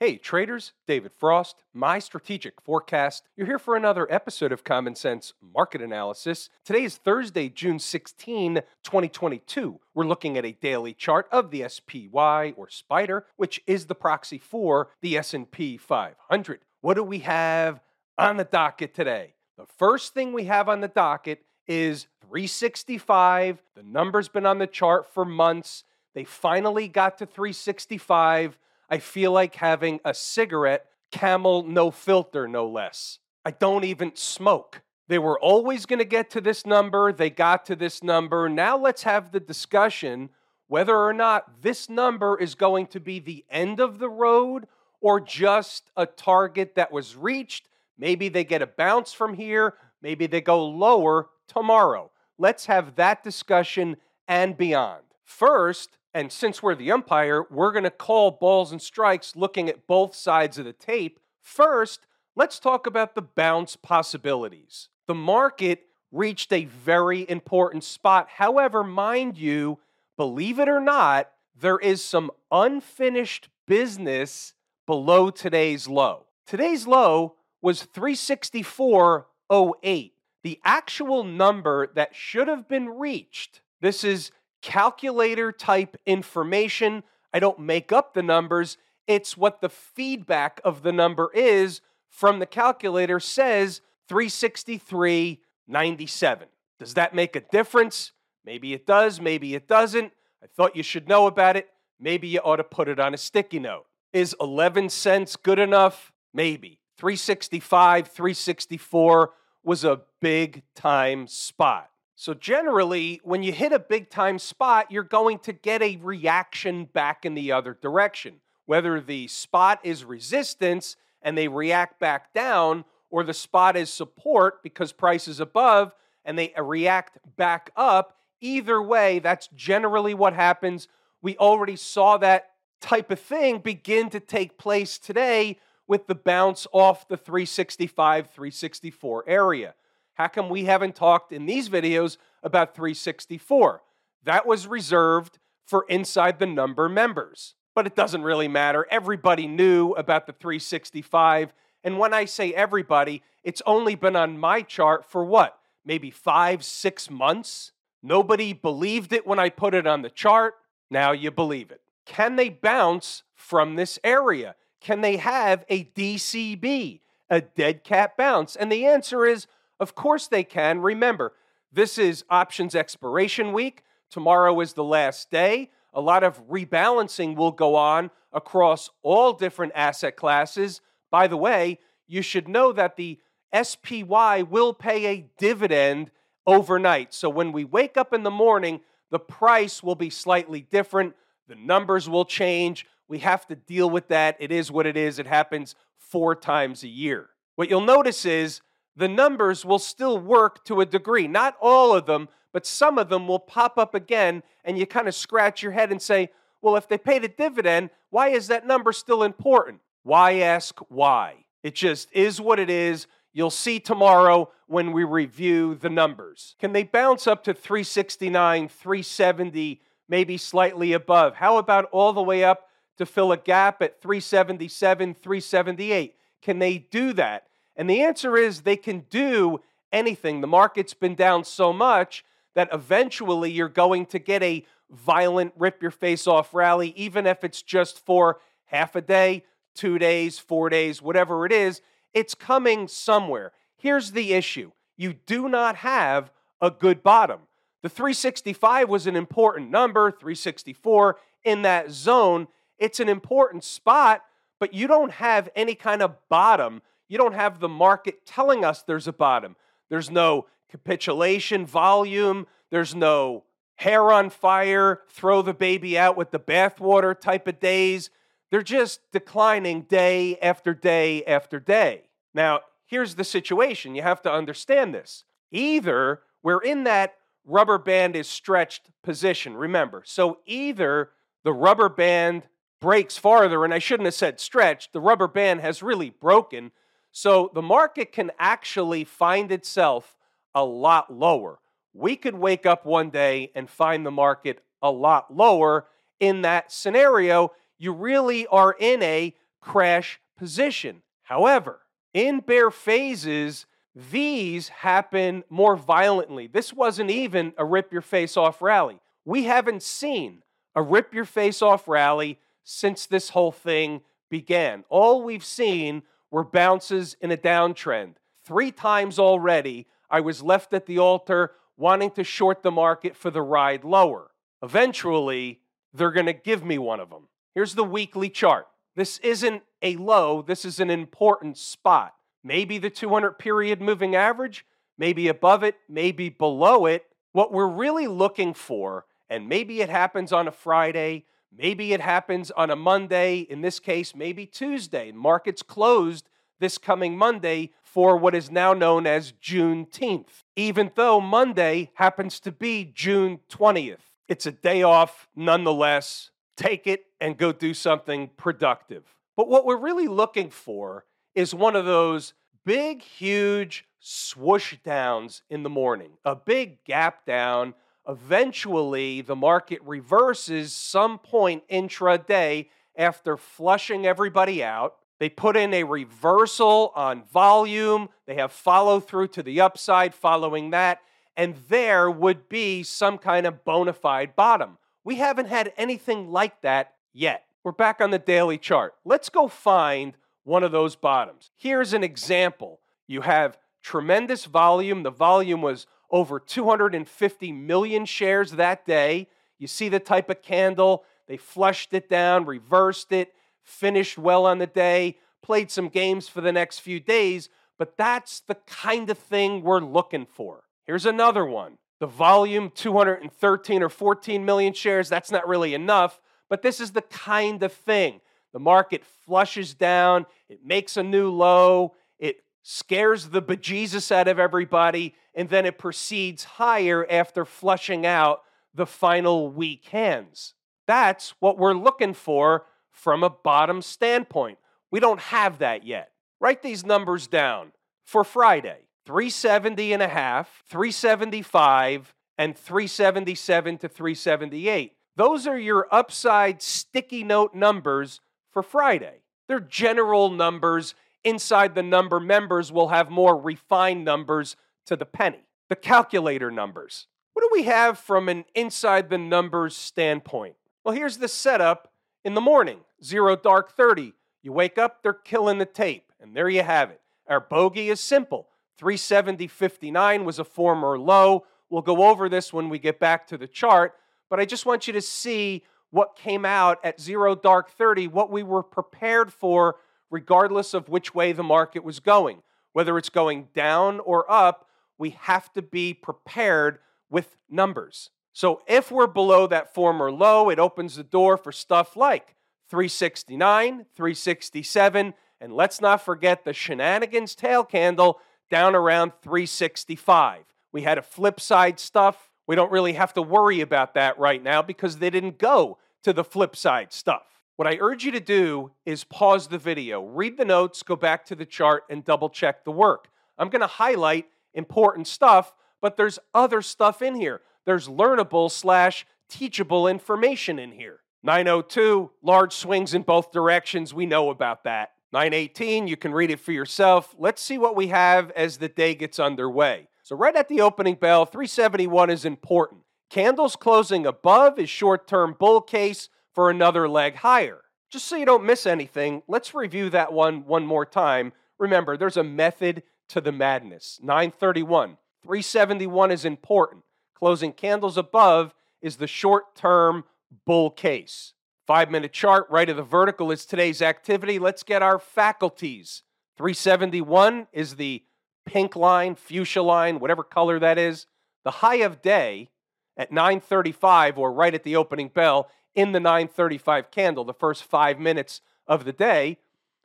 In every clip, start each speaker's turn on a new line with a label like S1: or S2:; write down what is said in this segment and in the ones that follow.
S1: Hey, traders, David Frost, my strategic forecast. You're here for another episode of Common Sense Market Analysis. Today is Thursday, June 16, 2022. We're looking at a daily chart of the SPY or Spider, which is the proxy for the S&P 500. What do we have on the docket today? The first thing we have on the docket is 365. The number's been on the chart for months. They finally got to 365. I feel like having a cigarette, camel, no filter, no less. I don't even smoke. They were always going to get to this number. They got to this number. Now let's have the discussion whether or not this number is going to be the end of the road or just a target that was reached. Maybe they get a bounce from here. Maybe they go lower tomorrow. Let's have that discussion and beyond. First, and since we're the umpire, we're going to call balls and strikes looking at both sides of the tape. First, let's talk about the bounce possibilities. The market reached a very important spot. However, mind you, believe it or not, there is some unfinished business below today's low. Today's low was 364.08. The actual number that should have been reached, this is calculator type information. I don't make up the numbers, it's what the feedback of the number is from the calculator says 363.97. Does that make a difference? Maybe it does, maybe it doesn't. I thought you should know about it. Maybe you ought to put it on a sticky note. Is 11 cents good enough? Maybe. 365, 364 was a big time spot. So, generally, when you hit a big time spot, you're going to get a reaction back in the other direction. Whether the spot is resistance and they react back down, or the spot is support because price is above and they uh, react back up, either way, that's generally what happens. We already saw that type of thing begin to take place today with the bounce off the 365, 364 area. How come we haven't talked in these videos about 364? That was reserved for inside the number members. But it doesn't really matter. Everybody knew about the 365. And when I say everybody, it's only been on my chart for what? Maybe five, six months? Nobody believed it when I put it on the chart. Now you believe it. Can they bounce from this area? Can they have a DCB, a dead cat bounce? And the answer is of course they can. Remember, this is options expiration week. Tomorrow is the last day. A lot of rebalancing will go on across all different asset classes. By the way, you should know that the SPY will pay a dividend overnight. So when we wake up in the morning, the price will be slightly different. The numbers will change. We have to deal with that. It is what it is. It happens four times a year. What you'll notice is the numbers will still work to a degree. Not all of them, but some of them will pop up again, and you kind of scratch your head and say, well, if they paid a dividend, why is that number still important? Why ask why? It just is what it is. You'll see tomorrow when we review the numbers. Can they bounce up to 369, 370, maybe slightly above? How about all the way up to fill a gap at 377, 378? Can they do that? And the answer is they can do anything. The market's been down so much that eventually you're going to get a violent rip your face off rally, even if it's just for half a day, two days, four days, whatever it is. It's coming somewhere. Here's the issue you do not have a good bottom. The 365 was an important number, 364 in that zone. It's an important spot, but you don't have any kind of bottom you don't have the market telling us there's a bottom. There's no capitulation volume, there's no hair on fire, throw the baby out with the bathwater type of days. They're just declining day after day after day. Now, here's the situation. You have to understand this. Either we're in that rubber band is stretched position, remember. So either the rubber band breaks farther, and I shouldn't have said stretched, the rubber band has really broken so the market can actually find itself a lot lower. We could wake up one day and find the market a lot lower. In that scenario, you really are in a crash position. However, in bear phases, these happen more violently. This wasn't even a rip your face off rally. We haven't seen a rip your face off rally since this whole thing began. All we've seen were bounces in a downtrend. Three times already, I was left at the altar wanting to short the market for the ride lower. Eventually, they're going to give me one of them. Here's the weekly chart. This isn't a low, this is an important spot. Maybe the 200 period moving average, maybe above it, maybe below it. What we're really looking for, and maybe it happens on a Friday, maybe it happens on a Monday, in this case, maybe Tuesday. Markets closed this coming Monday for what is now known as Juneteenth, even though Monday happens to be June 20th. It's a day off nonetheless. Take it and go do something productive. But what we're really looking for is one of those big, huge swoosh downs in the morning, a big gap down. Eventually, the market reverses some point intraday after flushing everybody out they put in a reversal on volume. They have follow through to the upside following that. And there would be some kind of bona fide bottom. We haven't had anything like that yet. We're back on the daily chart. Let's go find one of those bottoms. Here's an example. You have tremendous volume. The volume was over 250 million shares that day. You see the type of candle. They flushed it down, reversed it finished well on the day, played some games for the next few days, but that's the kind of thing we're looking for. Here's another one. The volume 213 or 14 million shares, that's not really enough, but this is the kind of thing. The market flushes down, it makes a new low, it scares the bejesus out of everybody, and then it proceeds higher after flushing out the final weak hands. That's what we're looking for from a bottom standpoint. We don't have that yet. Write these numbers down for Friday 370 and a half, 375, and 377 to 378. Those are your upside sticky note numbers for Friday. They're general numbers. Inside the number, members will have more refined numbers to the penny. The calculator numbers. What do we have from an inside the numbers standpoint? Well, here's the setup in the morning, zero dark 30. You wake up, they're killing the tape. And there you have it. Our bogey is simple 370.59 was a former low. We'll go over this when we get back to the chart, but I just want you to see what came out at zero dark 30, what we were prepared for, regardless of which way the market was going. Whether it's going down or up, we have to be prepared with numbers. So if we're below that former low, it opens the door for stuff like 369, 367, and let's not forget the shenanigans tail candle down around 365. We had a flip side stuff. We don't really have to worry about that right now because they didn't go to the flip side stuff. What I urge you to do is pause the video, read the notes, go back to the chart, and double check the work. I'm going to highlight important stuff, but there's other stuff in here there's learnable slash teachable information in here. 902, large swings in both directions. We know about that. 918, you can read it for yourself. Let's see what we have as the day gets underway. So, right at the opening bell, 371 is important. Candles closing above is short term bull case for another leg higher. Just so you don't miss anything, let's review that one one more time. Remember, there's a method to the madness. 931, 371 is important. Closing candles above is the short term bull case. Five minute chart, right of the vertical is today's activity. Let's get our faculties. 371 is the pink line, fuchsia line, whatever color that is. The high of day at 935 or right at the opening bell in the 935 candle, the first five minutes of the day,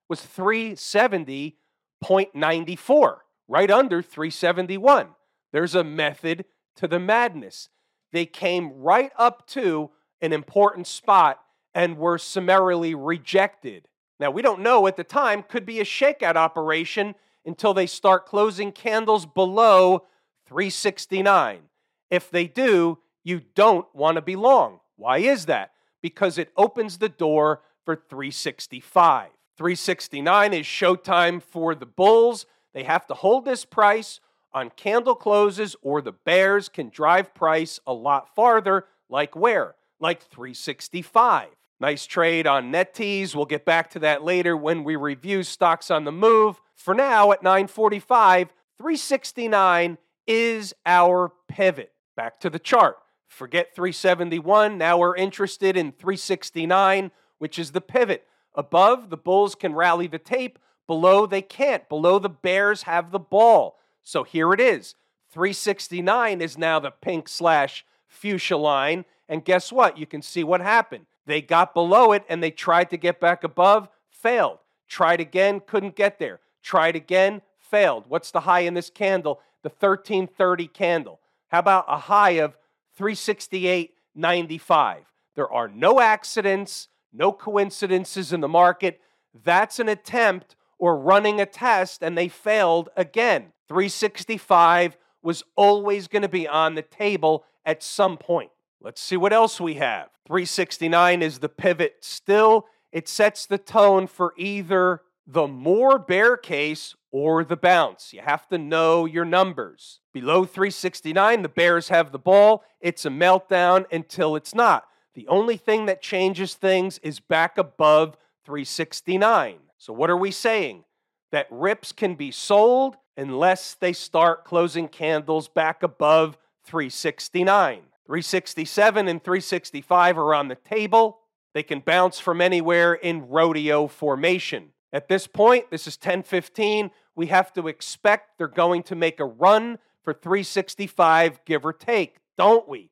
S1: was 370.94, right under 371. There's a method to the madness. They came right up to an important spot and were summarily rejected. Now, we don't know at the time, could be a shakeout operation until they start closing candles below 369. If they do, you don't want to be long. Why is that? Because it opens the door for 365. 369 is showtime for the Bulls. They have to hold this price on candle closes, or the Bears can drive price a lot farther, like where? Like 365. Nice trade on NetEase. We'll get back to that later when we review stocks on the move. For now, at 945, 369 is our pivot. Back to the chart. Forget 371. Now we're interested in 369, which is the pivot. Above, the Bulls can rally the tape. Below, they can't. Below, the Bears have the ball. So here it is. 369 is now the pink slash fuchsia line. And guess what? You can see what happened. They got below it and they tried to get back above, failed. Tried again, couldn't get there. Tried again, failed. What's the high in this candle? The 1330 candle. How about a high of 368.95? There are no accidents, no coincidences in the market. That's an attempt or running a test, and they failed again. 365 was always going to be on the table at some point. Let's see what else we have. 369 is the pivot still. It sets the tone for either the more bear case or the bounce. You have to know your numbers. Below 369, the Bears have the ball. It's a meltdown until it's not. The only thing that changes things is back above 369. So, what are we saying? That rips can be sold unless they start closing candles back above 369. 367 and 365 are on the table. They can bounce from anywhere in rodeo formation. At this point, this is 1015. We have to expect they're going to make a run for 365, give or take, don't we?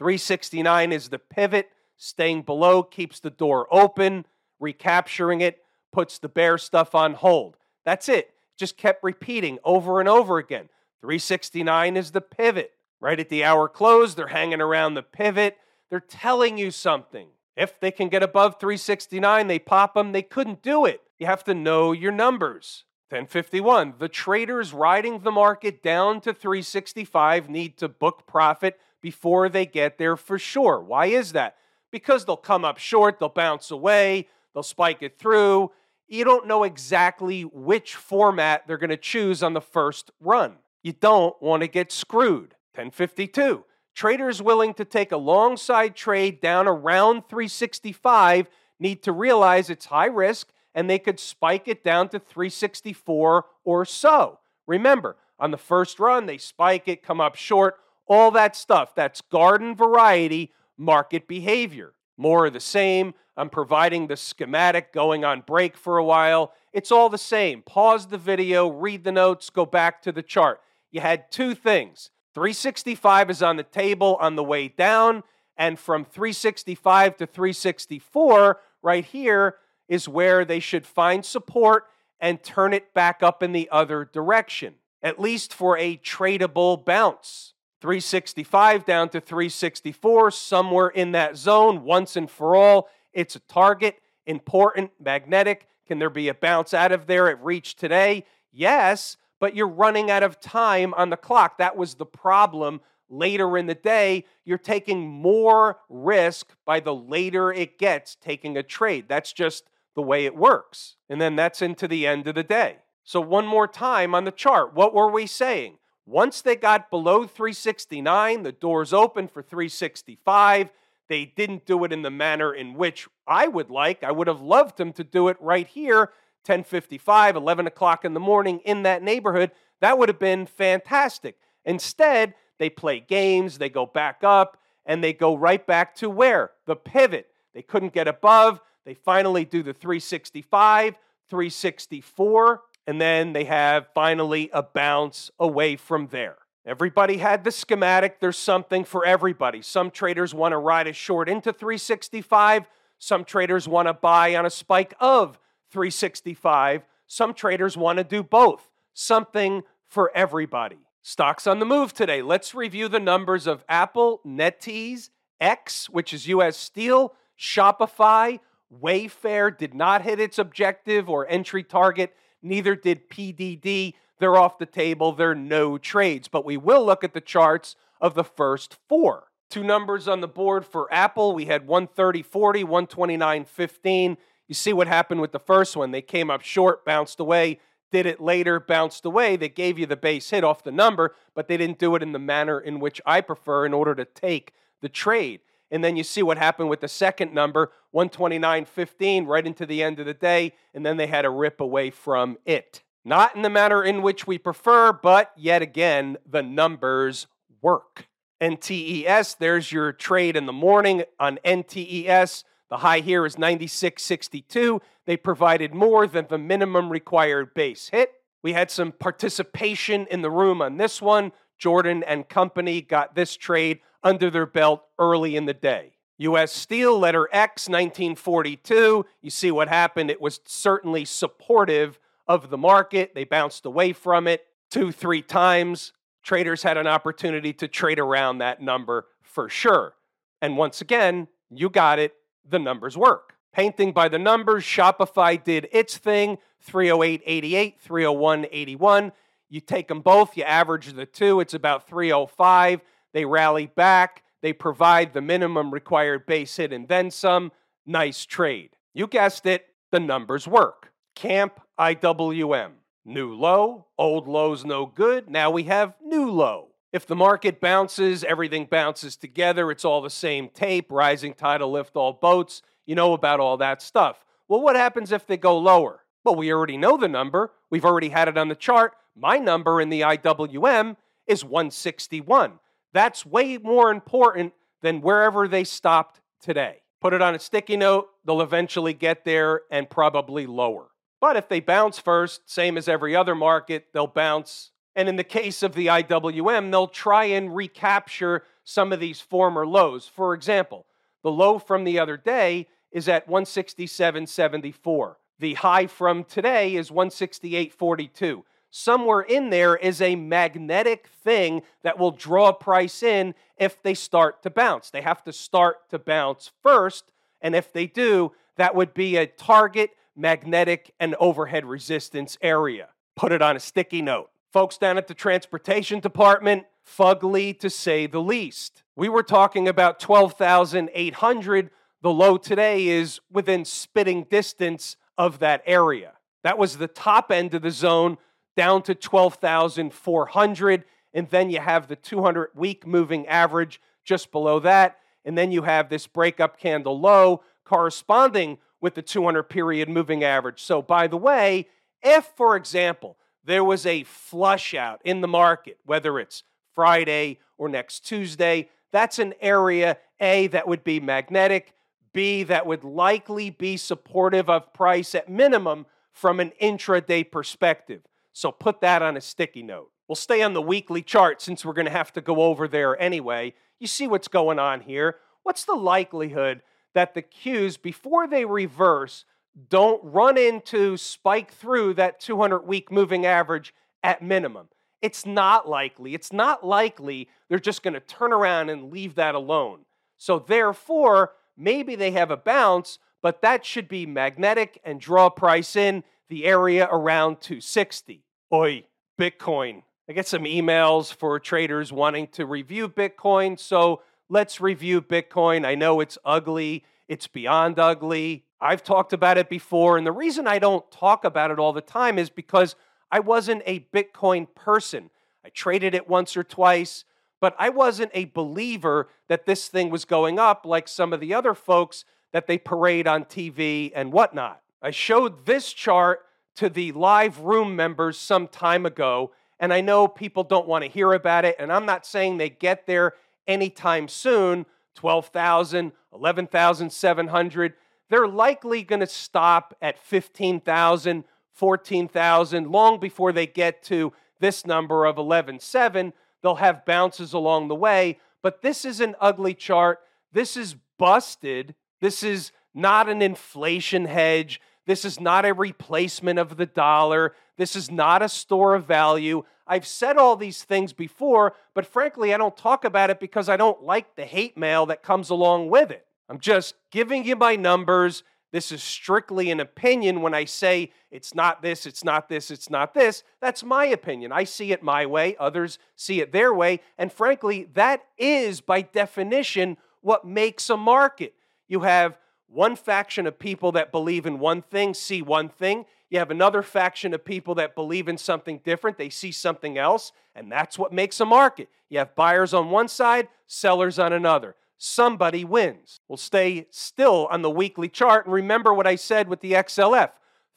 S1: 369 is the pivot. Staying below keeps the door open. Recapturing it puts the bear stuff on hold. That's it. Just kept repeating over and over again. 369 is the pivot. Right at the hour close, they're hanging around the pivot. They're telling you something. If they can get above 369, they pop them. They couldn't do it. You have to know your numbers. 1051. The traders riding the market down to 365 need to book profit before they get there for sure. Why is that? Because they'll come up short, they'll bounce away, they'll spike it through. You don't know exactly which format they're going to choose on the first run. You don't want to get screwed. 1052. Traders willing to take a long side trade down around 365 need to realize it's high risk and they could spike it down to 364 or so. Remember, on the first run, they spike it, come up short, all that stuff. That's garden variety market behavior. More of the same. I'm providing the schematic going on break for a while. It's all the same. Pause the video, read the notes, go back to the chart. You had two things 365 is on the table on the way down, and from 365 to 364, right here, is where they should find support and turn it back up in the other direction, at least for a tradable bounce. 365 down to 364, somewhere in that zone, once and for all. It's a target, important, magnetic. Can there be a bounce out of there at reach today? Yes, but you're running out of time on the clock. That was the problem later in the day. You're taking more risk by the later it gets taking a trade. That's just the way it works. And then that's into the end of the day. So, one more time on the chart, what were we saying? Once they got below 369, the doors open for 365. They didn't do it in the manner in which I would like. I would have loved them to do it right here 10:55, 11 o'clock in the morning in that neighborhood, that would have been fantastic. Instead, they play games, they go back up, and they go right back to where? The pivot. They couldn't get above. They finally do the 365, 364, and then they have finally a bounce away from there. Everybody had the schematic. There's something for everybody. Some traders want to ride a short into 365. Some traders want to buy on a spike of 365. Some traders want to do both. Something for everybody. Stocks on the move today. Let's review the numbers of Apple, NetEase, X, which is US Steel, Shopify, Wayfair did not hit its objective or entry target. Neither did PDD. They're off the table. They're no trades. But we will look at the charts of the first four. Two numbers on the board for Apple. We had 130.40, 129.15. You see what happened with the first one. They came up short, bounced away, did it later, bounced away. They gave you the base hit off the number, but they didn't do it in the manner in which I prefer in order to take the trade. And then you see what happened with the second number, 129.15, right into the end of the day, and then they had a rip away from it. Not in the manner in which we prefer, but yet again, the numbers work. NTES, there's your trade in the morning on NTES. The high here is 96.62. They provided more than the minimum required base hit. We had some participation in the room on this one. Jordan and company got this trade under their belt early in the day. US Steel, letter X, 1942. You see what happened. It was certainly supportive of the market. They bounced away from it two, three times. Traders had an opportunity to trade around that number for sure. And once again, you got it, the numbers work. Painting by the numbers, Shopify did its thing 308.88, 301.81. You take them both, you average the two, it's about 305. They rally back, they provide the minimum required base hit and then some. Nice trade. You guessed it, the numbers work. Camp IWM. New low, old low's no good. Now we have new low. If the market bounces, everything bounces together. It's all the same tape. Rising tide will lift all boats. You know about all that stuff. Well, what happens if they go lower? Well, we already know the number. We've already had it on the chart. My number in the IWM is 161. That's way more important than wherever they stopped today. Put it on a sticky note, they'll eventually get there and probably lower. But if they bounce first, same as every other market, they'll bounce. And in the case of the IWM, they'll try and recapture some of these former lows. For example, the low from the other day is at 167.74. The high from today is 168.42. Somewhere in there is a magnetic thing that will draw price in if they start to bounce. They have to start to bounce first. And if they do, that would be a target magnetic, and overhead resistance area. Put it on a sticky note. Folks down at the transportation department, fugly to say the least. We were talking about 12,800. The low today is within spitting distance of that area. That was the top end of the zone down to 12,400. And then you have the 200 week moving average just below that. And then you have this breakup candle low corresponding with the 200 period moving average. So, by the way, if, for example, there was a flush out in the market, whether it's Friday or next Tuesday, that's an area A that would be magnetic, B that would likely be supportive of price at minimum from an intraday perspective. So put that on a sticky note. We'll stay on the weekly chart since we're going to have to go over there anyway. You see what's going on here. What's the likelihood that the Qs, before they reverse, don't run into spike through that 200 week moving average at minimum. It's not likely. It's not likely they're just going to turn around and leave that alone. So, therefore, maybe they have a bounce, but that should be magnetic and draw price in the area around 260. Oi, Bitcoin. I get some emails for traders wanting to review Bitcoin. So, let's review Bitcoin. I know it's ugly, it's beyond ugly. I've talked about it before. And the reason I don't talk about it all the time is because I wasn't a Bitcoin person. I traded it once or twice, but I wasn't a believer that this thing was going up like some of the other folks that they parade on TV and whatnot. I showed this chart to the live room members some time ago, and I know people don't want to hear about it, and I'm not saying they get there anytime soon 12,000, 11,700. They're likely going to stop at 15,000, 14,000 long before they get to this number of 11.7. They'll have bounces along the way, but this is an ugly chart. This is busted. This is not an inflation hedge. This is not a replacement of the dollar. This is not a store of value. I've said all these things before, but frankly, I don't talk about it because I don't like the hate mail that comes along with it. I'm just giving you my numbers. This is strictly an opinion when I say it's not this, it's not this, it's not this. That's my opinion. I see it my way, others see it their way. And frankly, that is by definition what makes a market. You have one faction of people that believe in one thing see one thing. You have another faction of people that believe in something different. They see something else, and that's what makes a market. You have buyers on one side, sellers on another. Somebody wins. We'll stay still on the weekly chart and remember what I said with the XLF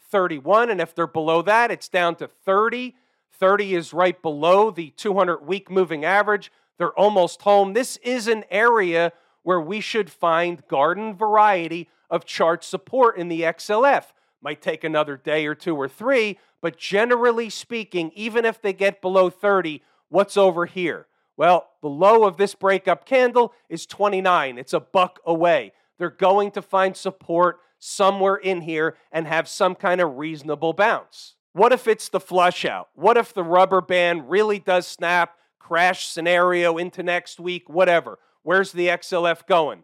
S1: 31, and if they're below that, it's down to 30. 30 is right below the 200 week moving average. They're almost home. This is an area where we should find garden variety of chart support in the XLF. Might take another day or two or three, but generally speaking, even if they get below 30, what's over here? Well, the low of this breakup candle is 29. It's a buck away. They're going to find support somewhere in here and have some kind of reasonable bounce. What if it's the flush out? What if the rubber band really does snap, crash scenario into next week, whatever? Where's the XLF going?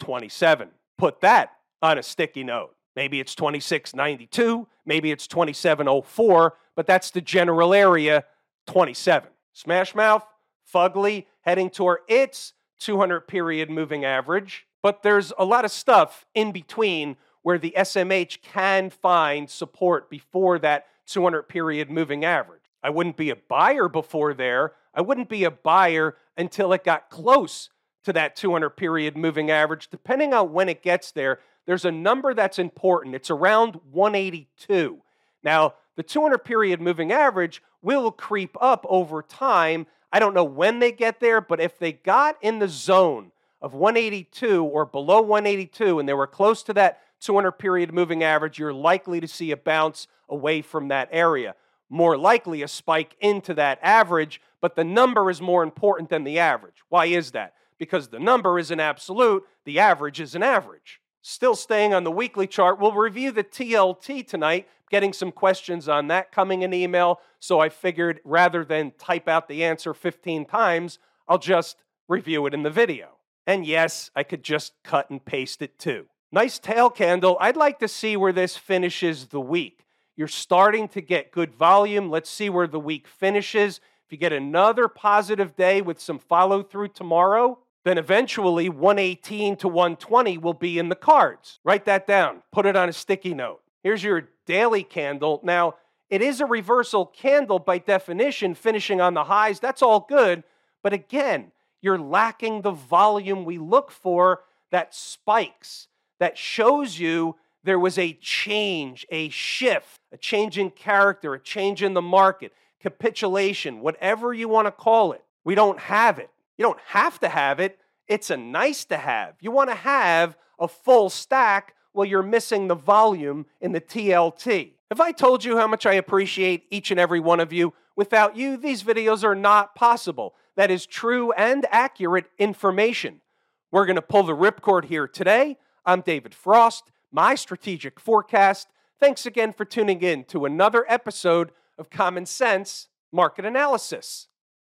S1: 27. Put that on a sticky note. Maybe it's 2692, maybe it's 2704, but that's the general area 27. Smash Mouth, fugly, heading toward its 200 period moving average. But there's a lot of stuff in between where the SMH can find support before that 200 period moving average. I wouldn't be a buyer before there. I wouldn't be a buyer until it got close to that 200 period moving average. Depending on when it gets there, there's a number that's important. It's around 182. Now, the 200 period moving average will creep up over time. I don't know when they get there, but if they got in the zone of 182 or below 182 and they were close to that 200 period moving average, you're likely to see a bounce away from that area. More likely a spike into that average, but the number is more important than the average. Why is that? Because the number is an absolute, the average is an average. Still staying on the weekly chart, we'll review the TLT tonight, getting some questions on that coming in email. So I figured rather than type out the answer 15 times, I'll just review it in the video. And yes, I could just cut and paste it too. Nice tail candle. I'd like to see where this finishes the week. You're starting to get good volume. Let's see where the week finishes. If you get another positive day with some follow through tomorrow, then eventually 118 to 120 will be in the cards. Write that down, put it on a sticky note. Here's your daily candle. Now, it is a reversal candle by definition, finishing on the highs. That's all good. But again, you're lacking the volume we look for that spikes, that shows you there was a change, a shift, a change in character, a change in the market, capitulation, whatever you want to call it. We don't have it. You don't have to have it, it's a nice to have. You want to have a full stack while you're missing the volume in the TLT. Have I told you how much I appreciate each and every one of you? Without you, these videos are not possible. That is true and accurate information. We're going to pull the ripcord here today. I'm David Frost, my strategic forecast. Thanks again for tuning in to another episode of Common Sense Market Analysis.